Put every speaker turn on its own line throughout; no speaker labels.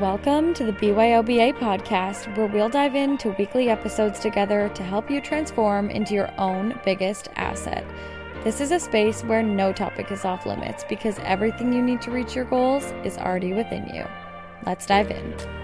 Welcome to the BYOBA podcast, where we'll dive into weekly episodes together to help you transform into your own biggest asset. This is a space where no topic is off limits because everything you need to reach your goals is already within you. Let's dive in.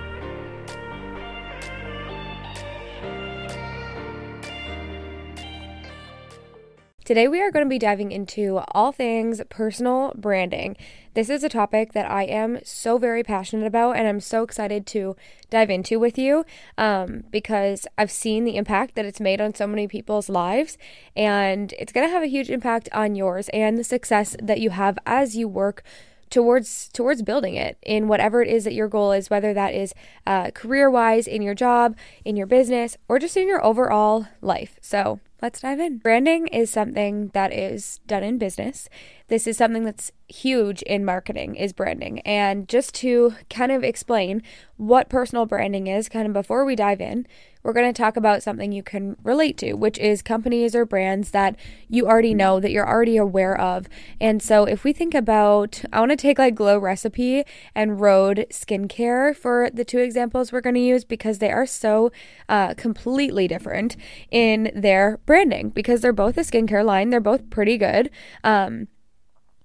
Today, we are going to be diving into all things personal branding. This is a topic that I am so very passionate about, and I'm so excited to dive into with you um, because I've seen the impact that it's made on so many people's lives, and it's going to have a huge impact on yours and the success that you have as you work towards towards building it in whatever it is that your goal is whether that is uh, career wise in your job in your business or just in your overall life so let's dive in. Branding is something that is done in business. This is something that's huge in marketing is branding. And just to kind of explain what personal branding is kind of before we dive in, we're going to talk about something you can relate to, which is companies or brands that you already know, that you're already aware of. And so if we think about, I want to take like Glow Recipe and Rhode Skincare for the two examples we're going to use because they are so uh, completely different in their branding because they're both a skincare line. They're both pretty good. Um,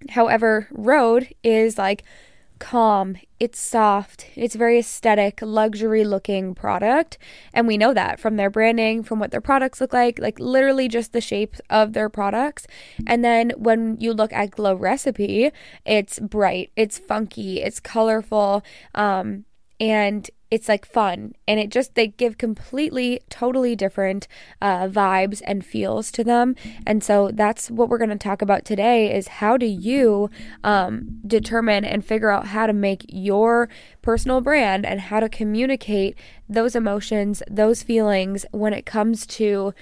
however, Rhode is like, calm, it's soft, it's very aesthetic, luxury looking product. And we know that from their branding, from what their products look like, like literally just the shape of their products. And then when you look at Glow Recipe, it's bright, it's funky, it's colorful, um, and it's like fun. And it just they give completely totally different uh, vibes and feels to them. And so that's what we're going to talk about today is how do you um, determine and figure out how to make your personal brand and how to communicate those emotions those feelings when it comes to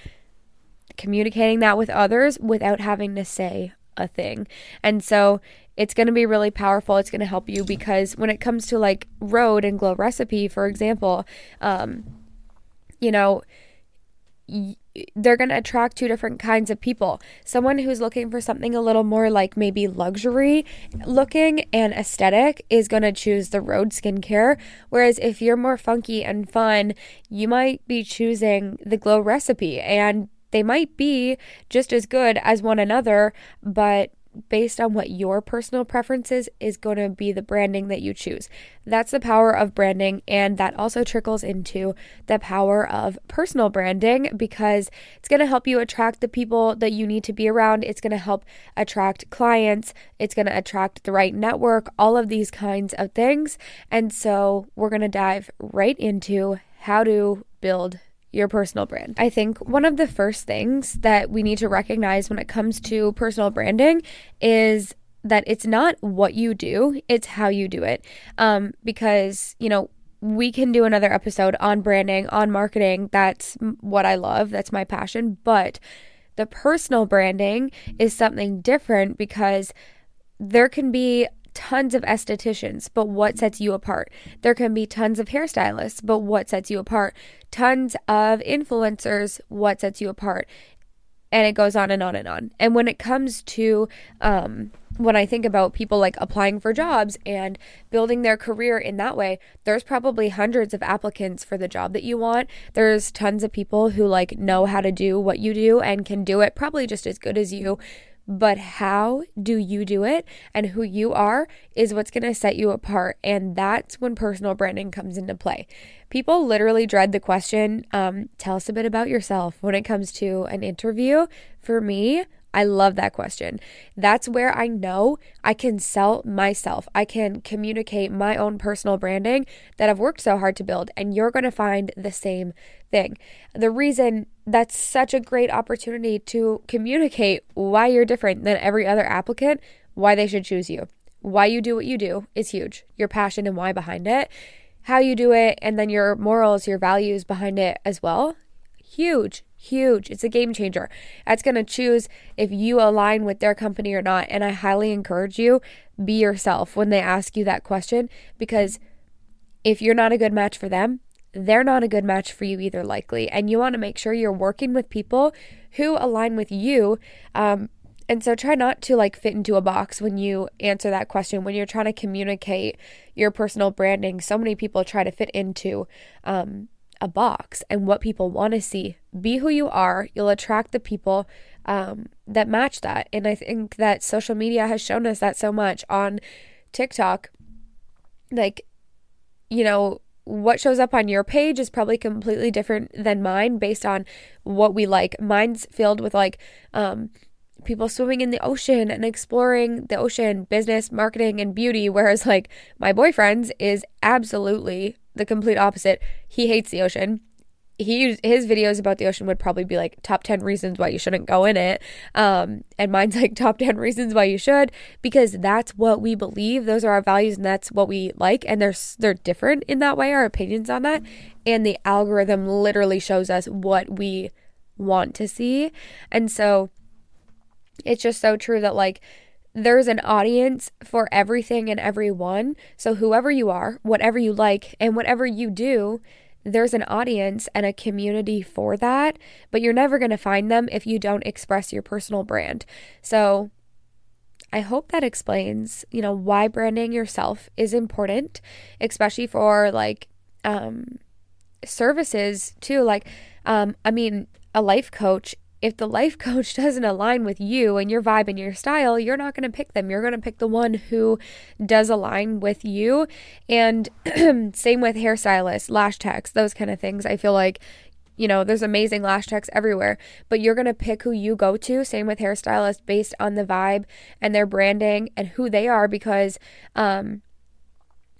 communicating that with others without having to say a thing. And so it's going to be really powerful. It's going to help you because when it comes to like Rhode and Glow Recipe, for example, um, you know, they're going to attract two different kinds of people. Someone who's looking for something a little more like maybe luxury looking and aesthetic is going to choose the Rhode skincare. Whereas if you're more funky and fun, you might be choosing the Glow Recipe. And they might be just as good as one another, but based on what your personal preferences is going to be the branding that you choose. That's the power of branding and that also trickles into the power of personal branding because it's going to help you attract the people that you need to be around. It's going to help attract clients, it's going to attract the right network, all of these kinds of things. And so, we're going to dive right into how to build your personal brand. I think one of the first things that we need to recognize when it comes to personal branding is that it's not what you do, it's how you do it. Um, because, you know, we can do another episode on branding, on marketing. That's what I love, that's my passion. But the personal branding is something different because there can be tons of estheticians, but what sets you apart? There can be tons of hairstylists, but what sets you apart? Tons of influencers, what sets you apart? And it goes on and on and on. And when it comes to, um, when I think about people like applying for jobs and building their career in that way, there's probably hundreds of applicants for the job that you want. There's tons of people who like know how to do what you do and can do it probably just as good as you but how do you do it and who you are is what's going to set you apart. And that's when personal branding comes into play. People literally dread the question, um, tell us a bit about yourself when it comes to an interview. For me, I love that question. That's where I know I can sell myself. I can communicate my own personal branding that I've worked so hard to build, and you're going to find the same thing. The reason that's such a great opportunity to communicate why you're different than every other applicant, why they should choose you. Why you do what you do is huge. Your passion and why behind it, how you do it, and then your morals, your values behind it as well. Huge Huge. It's a game changer. That's going to choose if you align with their company or not. And I highly encourage you be yourself when they ask you that question because if you're not a good match for them, they're not a good match for you either, likely. And you want to make sure you're working with people who align with you um, And so try not to like fit into a box when you answer that question, when you're trying to communicate your personal branding. So many people try to fit into um, a box and what people want to see. Be who you are. You'll attract the people um, that match that. And I think that social media has shown us that so much on TikTok. Like, you know, what shows up on your page is probably completely different than mine based on what we like. Mine's filled with like um, people swimming in the ocean and exploring the ocean, business, marketing, and beauty. Whereas, like, my boyfriend's is absolutely the complete opposite. He hates the ocean. He his videos about the ocean would probably be like top 10 reasons why you shouldn't go in it. Um, and mine's like top 10 reasons why you should because that's what we believe. Those are our values and that's what we like and they're they're different in that way our opinions on that and the algorithm literally shows us what we want to see. And so it's just so true that like there's an audience for everything and everyone. So, whoever you are, whatever you like, and whatever you do, there's an audience and a community for that. But you're never going to find them if you don't express your personal brand. So, I hope that explains, you know, why branding yourself is important, especially for like um, services too. Like, um, I mean, a life coach if the life coach doesn't align with you and your vibe and your style, you're not going to pick them. You're going to pick the one who does align with you. And same with hairstylists, lash techs, those kind of things. I feel like, you know, there's amazing lash techs everywhere, but you're going to pick who you go to. Same with hairstylists based on the vibe and their branding and who they are because, um,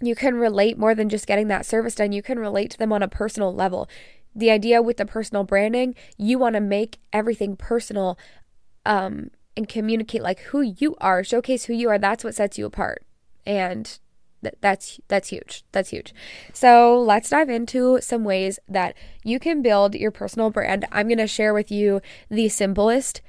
you can relate more than just getting that service done. You can relate to them on a personal level the idea with the personal branding, you want to make everything personal um, and communicate like who you are, showcase who you are. That's what sets you apart. And th- that's that's huge. That's huge. So, let's dive into some ways that you can build your personal brand. I'm going to share with you the simplest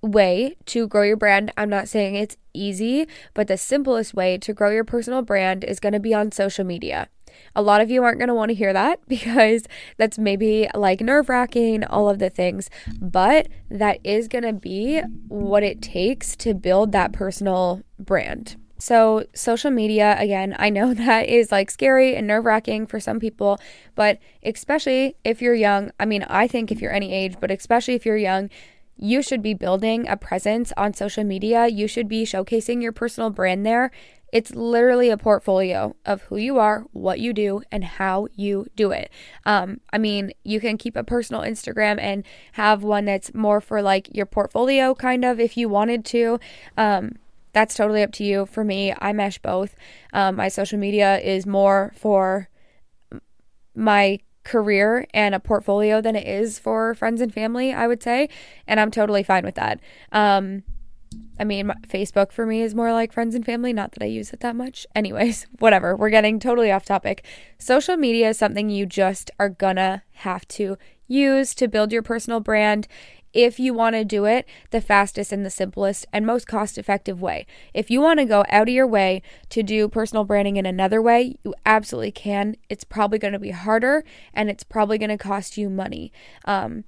way to grow your brand. I'm not saying it's easy, but the simplest way to grow your personal brand is going to be on social media. A lot of you aren't going to want to hear that because that's maybe like nerve wracking, all of the things, but that is going to be what it takes to build that personal brand. So, social media, again, I know that is like scary and nerve wracking for some people, but especially if you're young, I mean, I think if you're any age, but especially if you're young, you should be building a presence on social media. You should be showcasing your personal brand there it's literally a portfolio of who you are, what you do, and how you do it. Um, I mean, you can keep a personal Instagram and have one that's more for like your portfolio, kind of, if you wanted to. Um, that's totally up to you. For me, I mesh both. Um, my social media is more for my career and a portfolio than it is for friends and family, I would say. And I'm totally fine with that. Um, I mean, Facebook for me is more like friends and family, not that I use it that much. Anyways, whatever. We're getting totally off topic. Social media is something you just are gonna have to use to build your personal brand if you want to do it the fastest and the simplest and most cost effective way. If you want to go out of your way to do personal branding in another way, you absolutely can. It's probably going to be harder and it's probably going to cost you money. Um,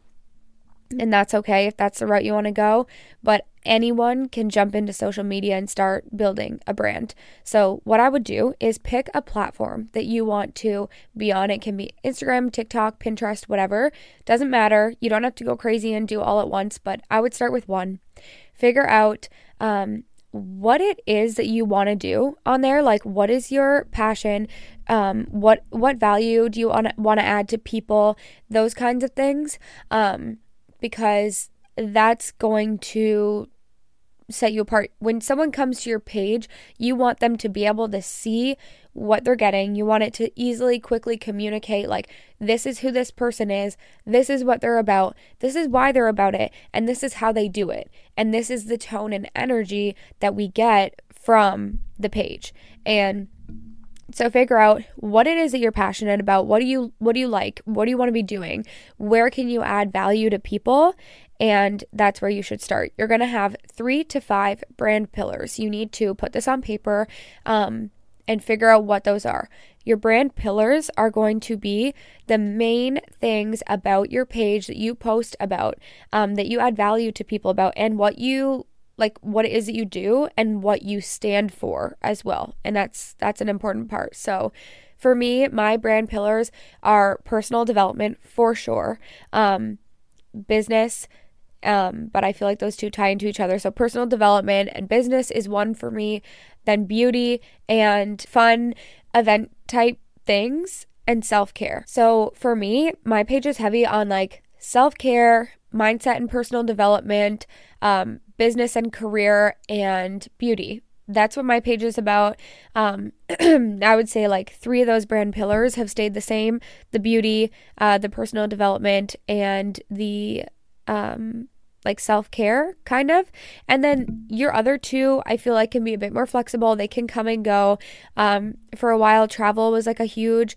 and that's okay if that's the route you want to go. But anyone can jump into social media and start building a brand. So, what I would do is pick a platform that you want to be on. It can be Instagram, TikTok, Pinterest, whatever. Doesn't matter. You don't have to go crazy and do all at once, but I would start with one. Figure out um, what it is that you want to do on there. Like, what is your passion? Um, what what value do you want to add to people? Those kinds of things. Um, because that's going to set you apart. When someone comes to your page, you want them to be able to see what they're getting. You want it to easily, quickly communicate like, this is who this person is, this is what they're about, this is why they're about it, and this is how they do it. And this is the tone and energy that we get from the page. And so figure out what it is that you're passionate about. What do you what do you like? What do you want to be doing? Where can you add value to people? And that's where you should start. You're going to have 3 to 5 brand pillars. You need to put this on paper um, and figure out what those are. Your brand pillars are going to be the main things about your page that you post about, um, that you add value to people about, and what you like what it is that you do and what you stand for as well. And that's that's an important part. So for me, my brand pillars are personal development for sure. Um, business um, but I feel like those two tie into each other. So personal development and business is one for me, then beauty and fun event type things and self-care. So for me, my page is heavy on like self-care, mindset and personal development, um, business and career, and beauty. That's what my page is about. Um, I would say like three of those brand pillars have stayed the same the beauty, uh, the personal development, and the um, like self care, kind of. And then your other two, I feel like can be a bit more flexible. They can come and go. Um, for a while, travel was like a huge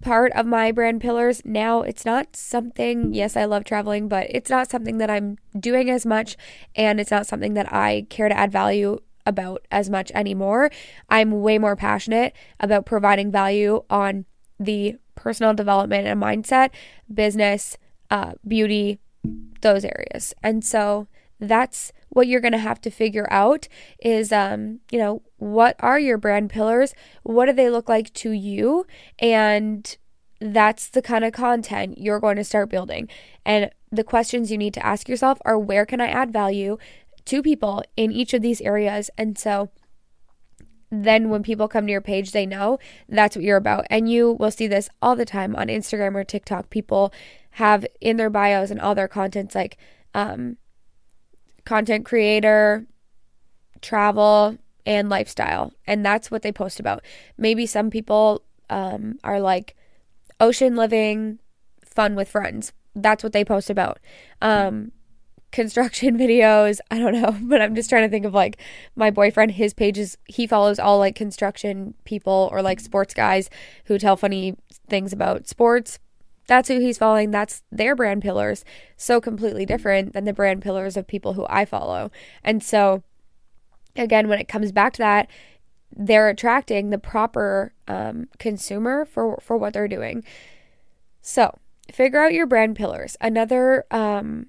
part of my brand pillars. Now it's not something, yes, I love traveling, but it's not something that I'm doing as much and it's not something that I care to add value about as much anymore. I'm way more passionate about providing value on the personal development and mindset, business, uh, beauty, those areas. And so that's what you're going to have to figure out is um you know what are your brand pillars? What do they look like to you? And that's the kind of content you're going to start building. And the questions you need to ask yourself are where can i add value to people in each of these areas? And so then when people come to your page they know that's what you're about. And you will see this all the time on Instagram or TikTok. People have in their bios and all their contents like um, content creator, travel, and lifestyle. And that's what they post about. Maybe some people um, are like ocean living, fun with friends. That's what they post about. Um, construction videos, I don't know, but I'm just trying to think of like my boyfriend, his pages, he follows all like construction people or like sports guys who tell funny things about sports that's who he's following. That's their brand pillars. So completely different than the brand pillars of people who I follow. And so, again, when it comes back to that, they're attracting the proper um, consumer for for what they're doing. So, figure out your brand pillars. Another um,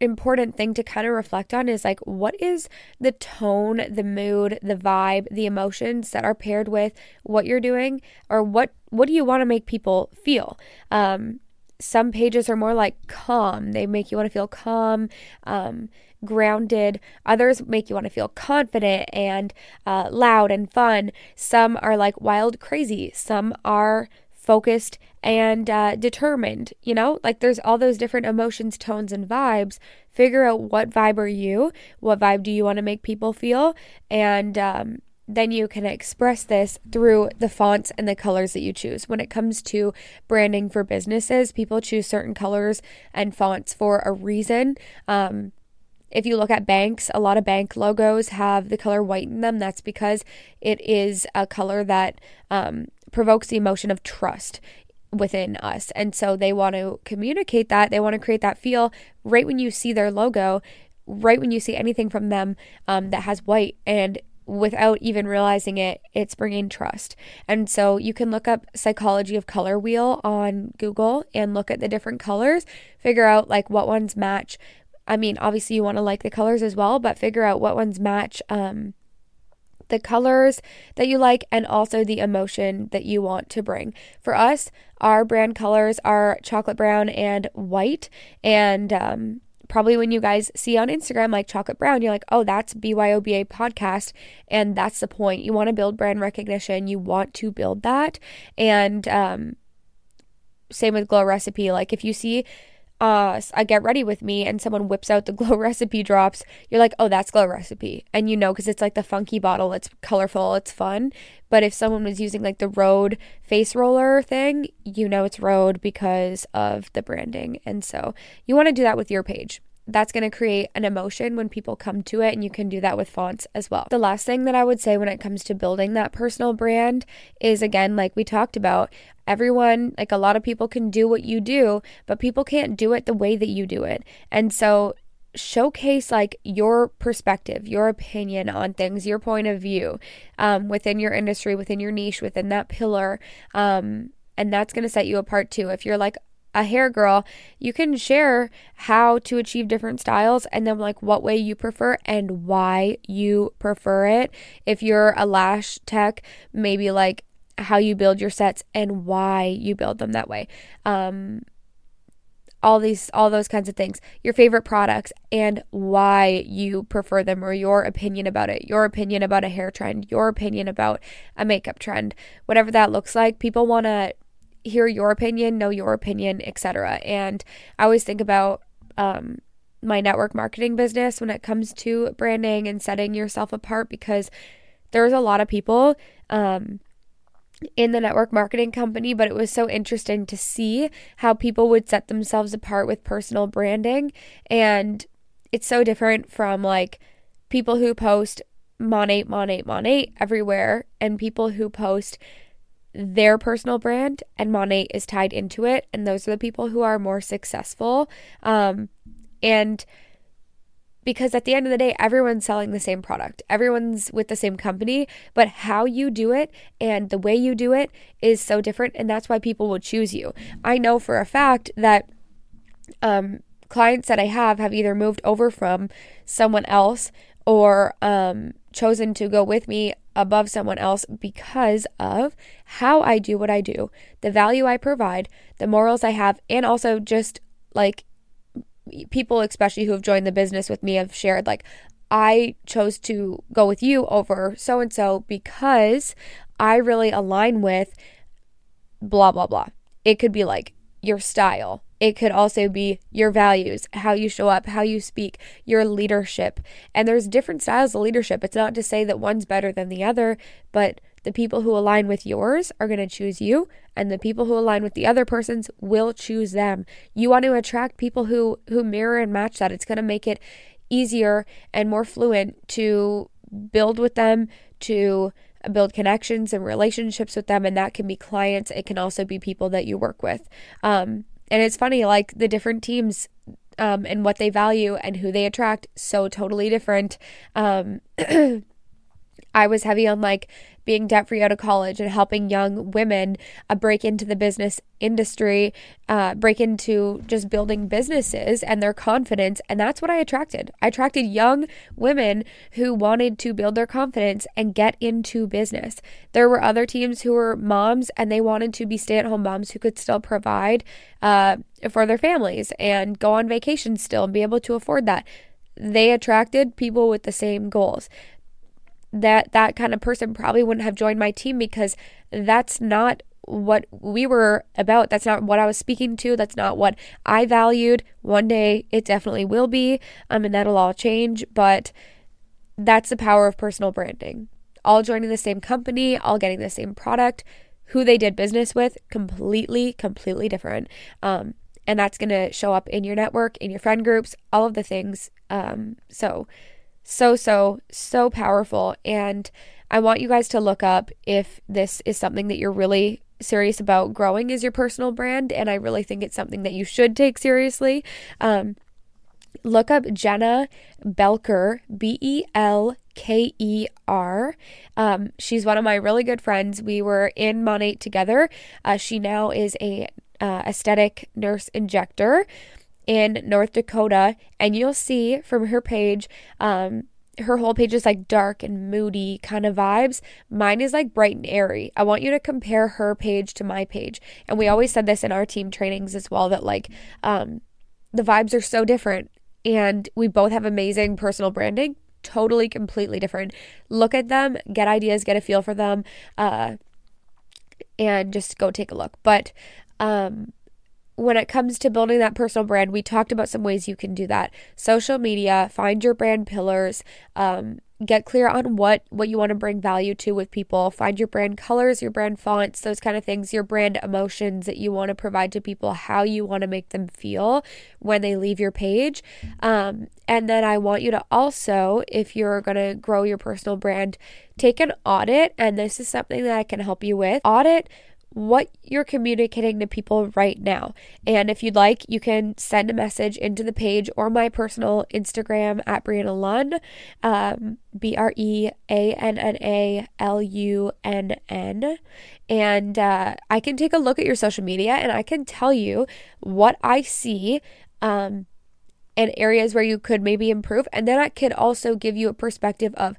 important thing to kind of reflect on is like what is the tone, the mood, the vibe, the emotions that are paired with what you're doing or what what do you want to make people feel? Um, some pages are more like calm. They make you want to feel calm, um, grounded. Others make you want to feel confident and uh, loud and fun. Some are like wild, crazy. Some are focused and uh, determined. You know, like there's all those different emotions, tones, and vibes. Figure out what vibe are you? What vibe do you want to make people feel? And um, then you can express this through the fonts and the colors that you choose. When it comes to branding for businesses, people choose certain colors and fonts for a reason. Um, if you look at banks, a lot of bank logos have the color white in them. That's because it is a color that um, provokes the emotion of trust within us. And so they want to communicate that. They want to create that feel right when you see their logo, right when you see anything from them um, that has white. And without even realizing it, it's bringing trust. And so you can look up psychology of color wheel on Google and look at the different colors, figure out like what ones match. I mean, obviously you want to like the colors as well, but figure out what ones match um, the colors that you like and also the emotion that you want to bring. For us, our brand colors are chocolate brown and white. And um, probably when you guys see on Instagram like chocolate brown, you're like, oh, that's BYOBA podcast. And that's the point. You want to build brand recognition, you want to build that. And um, same with Glow Recipe. Like if you see uh, I get ready with me and someone whips out the glow recipe drops, you're like, oh, that's glow recipe. And you know, because it's like the funky bottle, it's colorful, it's fun. But if someone was using like the Rhode face roller thing, you know it's Rhode because of the branding. And so you want to do that with your page that's going to create an emotion when people come to it, and you can do that with fonts as well. The last thing that I would say when it comes to building that personal brand is again, like we talked about, everyone, like a lot of people can do what you do, but people can't do it the way that you do it. And so, showcase like your perspective, your opinion on things, your point of view um, within your industry, within your niche, within that pillar. Um, and that's going to set you apart too. If you're like, a hair girl, you can share how to achieve different styles and then like what way you prefer and why you prefer it. If you're a lash tech, maybe like how you build your sets and why you build them that way. Um, all these all those kinds of things your favorite products and why you prefer them or your opinion about it your opinion about a hair trend your opinion about a makeup trend whatever that looks like people want to hear your opinion, know your opinion, etc. And I always think about um, my network marketing business when it comes to branding and setting yourself apart because there's a lot of people um, in the network marketing company, but it was so interesting to see how people would set themselves apart with personal branding. And it's so different from like people who post Monat, Monat, Monat everywhere and people who post their personal brand and Monat is tied into it. And those are the people who are more successful. Um, and because at the end of the day, everyone's selling the same product, everyone's with the same company, but how you do it and the way you do it is so different. And that's why people will choose you. I know for a fact that um, clients that I have have either moved over from someone else or um, chosen to go with me above someone else because of how I do what I do, the value I provide, the morals I have, and also just like people, especially who have joined the business with me, have shared like, I chose to go with you over so and so because I really align with blah, blah, blah. It could be like your style, it could also be your values, how you show up, how you speak, your leadership. And there's different styles of leadership. It's not to say that one's better than the other, but the people who align with yours are going to choose you, and the people who align with the other person's will choose them. You want to attract people who who mirror and match that. It's going to make it easier and more fluent to build with them, to build connections and relationships with them, and that can be clients. It can also be people that you work with. Um, and it's funny, like the different teams um, and what they value and who they attract, so totally different. Um, I was heavy on like being debt free out of college and helping young women uh, break into the business industry, uh, break into just building businesses and their confidence. And that's what I attracted. I attracted young women who wanted to build their confidence and get into business. There were other teams who were moms and they wanted to be stay at home moms who could still provide uh, for their families and go on vacation still and be able to afford that they attracted people with the same goals that that kind of person probably wouldn't have joined my team because that's not what we were about. That's not what I was speaking to. That's not what I valued. One day it definitely will be, um, and that'll all change. But that's the power of personal branding. All joining the same company, all getting the same product, who they did business with, completely, completely different. Um, and that's going to show up in your network, in your friend groups, all of the things. Um, so so, so, so powerful. And I want you guys to look up if this is something that you're really serious about growing as your personal brand. And I really think it's something that you should take seriously. Um, look up Jenna Belker, B E L K E R. Um, she's one of my really good friends. We were in Monat together. Uh, she now is a uh, aesthetic nurse injector in North Dakota, and you'll see from her page, um, her whole page is like dark and moody kind of vibes. Mine is like bright and airy. I want you to compare her page to my page. And we always said this in our team trainings as well that like um, the vibes are so different and we both have amazing personal branding, totally completely different. Look at them, get ideas, get a feel for them, uh, and just go take a look. But um, when it comes to building that personal brand, we talked about some ways you can do that. Social media, find your brand pillars, um, get clear on what what you want to bring value to with people. Find your brand colors, your brand fonts, those kind of things, your brand emotions that you want to provide to people, how you want to make them feel when they leave your page. Um, and then I want you to also, if you're going to grow your personal brand, take an audit. And this is something that I can help you with. Audit what you're communicating to people right now. And if you'd like, you can send a message into the page or my personal Instagram at Breanna Lunn, um, B R E A N N A L U N N. And uh, I can take a look at your social media and I can tell you what I see. Um, and areas where you could maybe improve. And then I could also give you a perspective of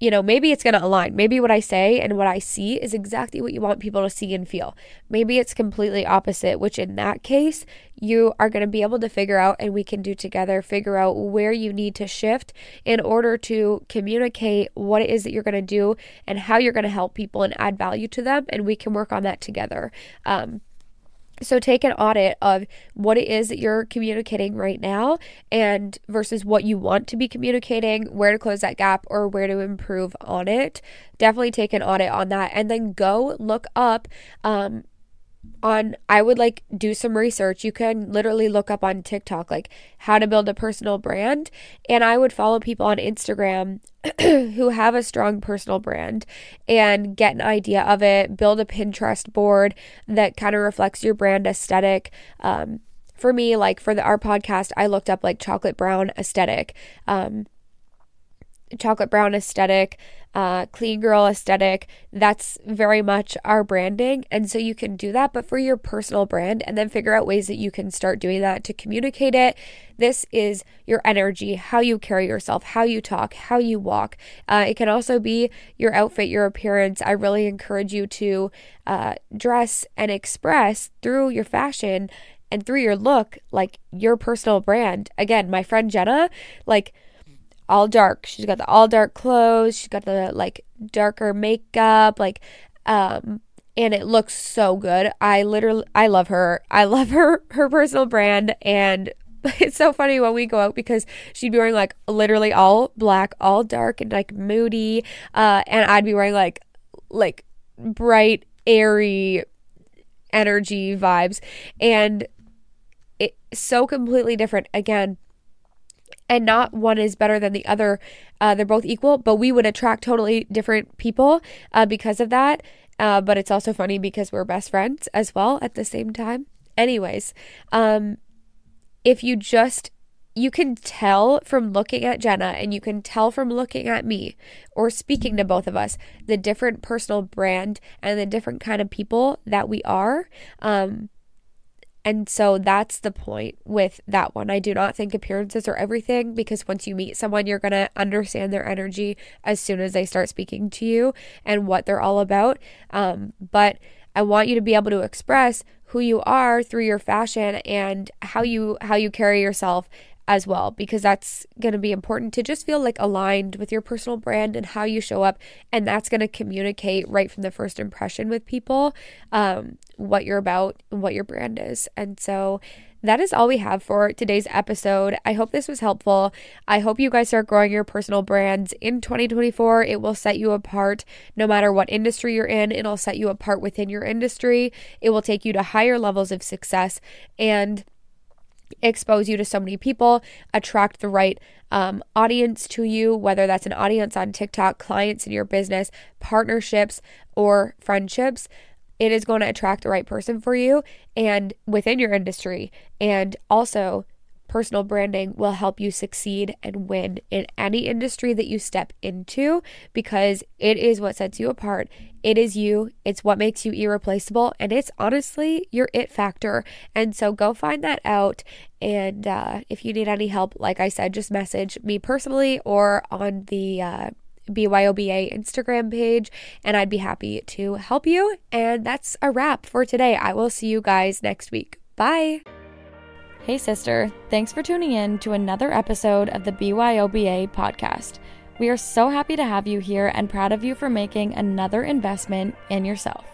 you know, maybe it's going to align. Maybe what I say and what I see is exactly what you want people to see and feel. Maybe it's completely opposite, which in that case, you are going to be able to figure out and we can do together, figure out where you need to shift in order to communicate what it is that you're going to do and how you're going to help people and add value to them. And we can work on that together. Um, so take an audit of what it is that you're communicating right now and versus what you want to be communicating, where to close that gap or where to improve on it. Definitely take an audit on that and then go look up um, on I would like do some research. You can literally look up on TikTok like how to build a personal brand and I would follow people on Instagram who have a strong personal brand and get an idea of it, build a Pinterest board that kind of reflects your brand aesthetic. Um, for me, like for the our podcast, I looked up like chocolate brown aesthetic. Um, chocolate brown aesthetic, uh, clean girl aesthetic. That's very much our branding. And so you can do that, but for your personal brand, and then figure out ways that you can start doing that to communicate it. This is your energy, how you carry yourself, how you talk, how you walk. Uh, it can also be your outfit, your appearance. I really encourage you to uh, dress and express through your fashion and through your look, like your personal brand. Again, my friend Jenna, like, all dark. She's got the all dark clothes. She's got the like darker makeup, like um and it looks so good. I literally I love her. I love her her personal brand and it's so funny when we go out because she'd be wearing like literally all black, all dark and like moody uh and I'd be wearing like like bright, airy energy vibes and it's so completely different again and not one is better than the other. Uh, they're both equal, but we would attract totally different people uh, because of that. Uh, but it's also funny because we're best friends as well at the same time. Anyways, um, if you just you can tell from looking at Jenna and you can tell from looking at me or speaking to both of us the different personal brand and the different kind of people that we are. Um, and so that's the point with that one. I do not think appearances are everything because once you meet someone, you're going to understand their energy as soon as they start speaking to you and what they're all about. Um, but I want you to be able to express who you are through your fashion and how you how you carry yourself as well because that's going to be important to just feel like aligned with your personal brand and how you show up and that's going to communicate right from the first impression with people um, what you're about and what your brand is and so that is all we have for today's episode. I hope this was helpful. I hope you guys start growing your personal brands in 2024. It will set you apart no matter what industry you're in. It'll set you apart within your industry. It will take you to higher levels of success and expose you to so many people, attract the right um, audience to you, whether that's an audience on TikTok, clients in your business, partnerships, or friendships. It is going to attract the right person for you and within your industry. And also, Personal branding will help you succeed and win in any industry that you step into because it is what sets you apart. It is you, it's what makes you irreplaceable, and it's honestly your it factor. And so go find that out. And uh, if you need any help, like I said, just message me personally or on the uh, BYOBA Instagram page, and I'd be happy to help you. And that's a wrap for today. I will see you guys next week. Bye.
Hey, sister, thanks for tuning in to another episode of the BYOBA podcast. We are so happy to have you here and proud of you for making another investment in yourself.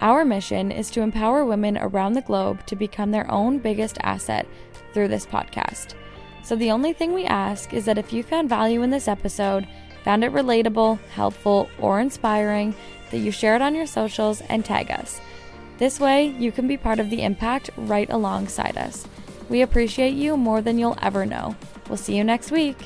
Our mission is to empower women around the globe to become their own biggest asset through this podcast. So, the only thing we ask is that if you found value in this episode, found it relatable, helpful, or inspiring, that you share it on your socials and tag us. This way, you can be part of the impact right alongside us. We appreciate you more than you'll ever know. We'll see you next week.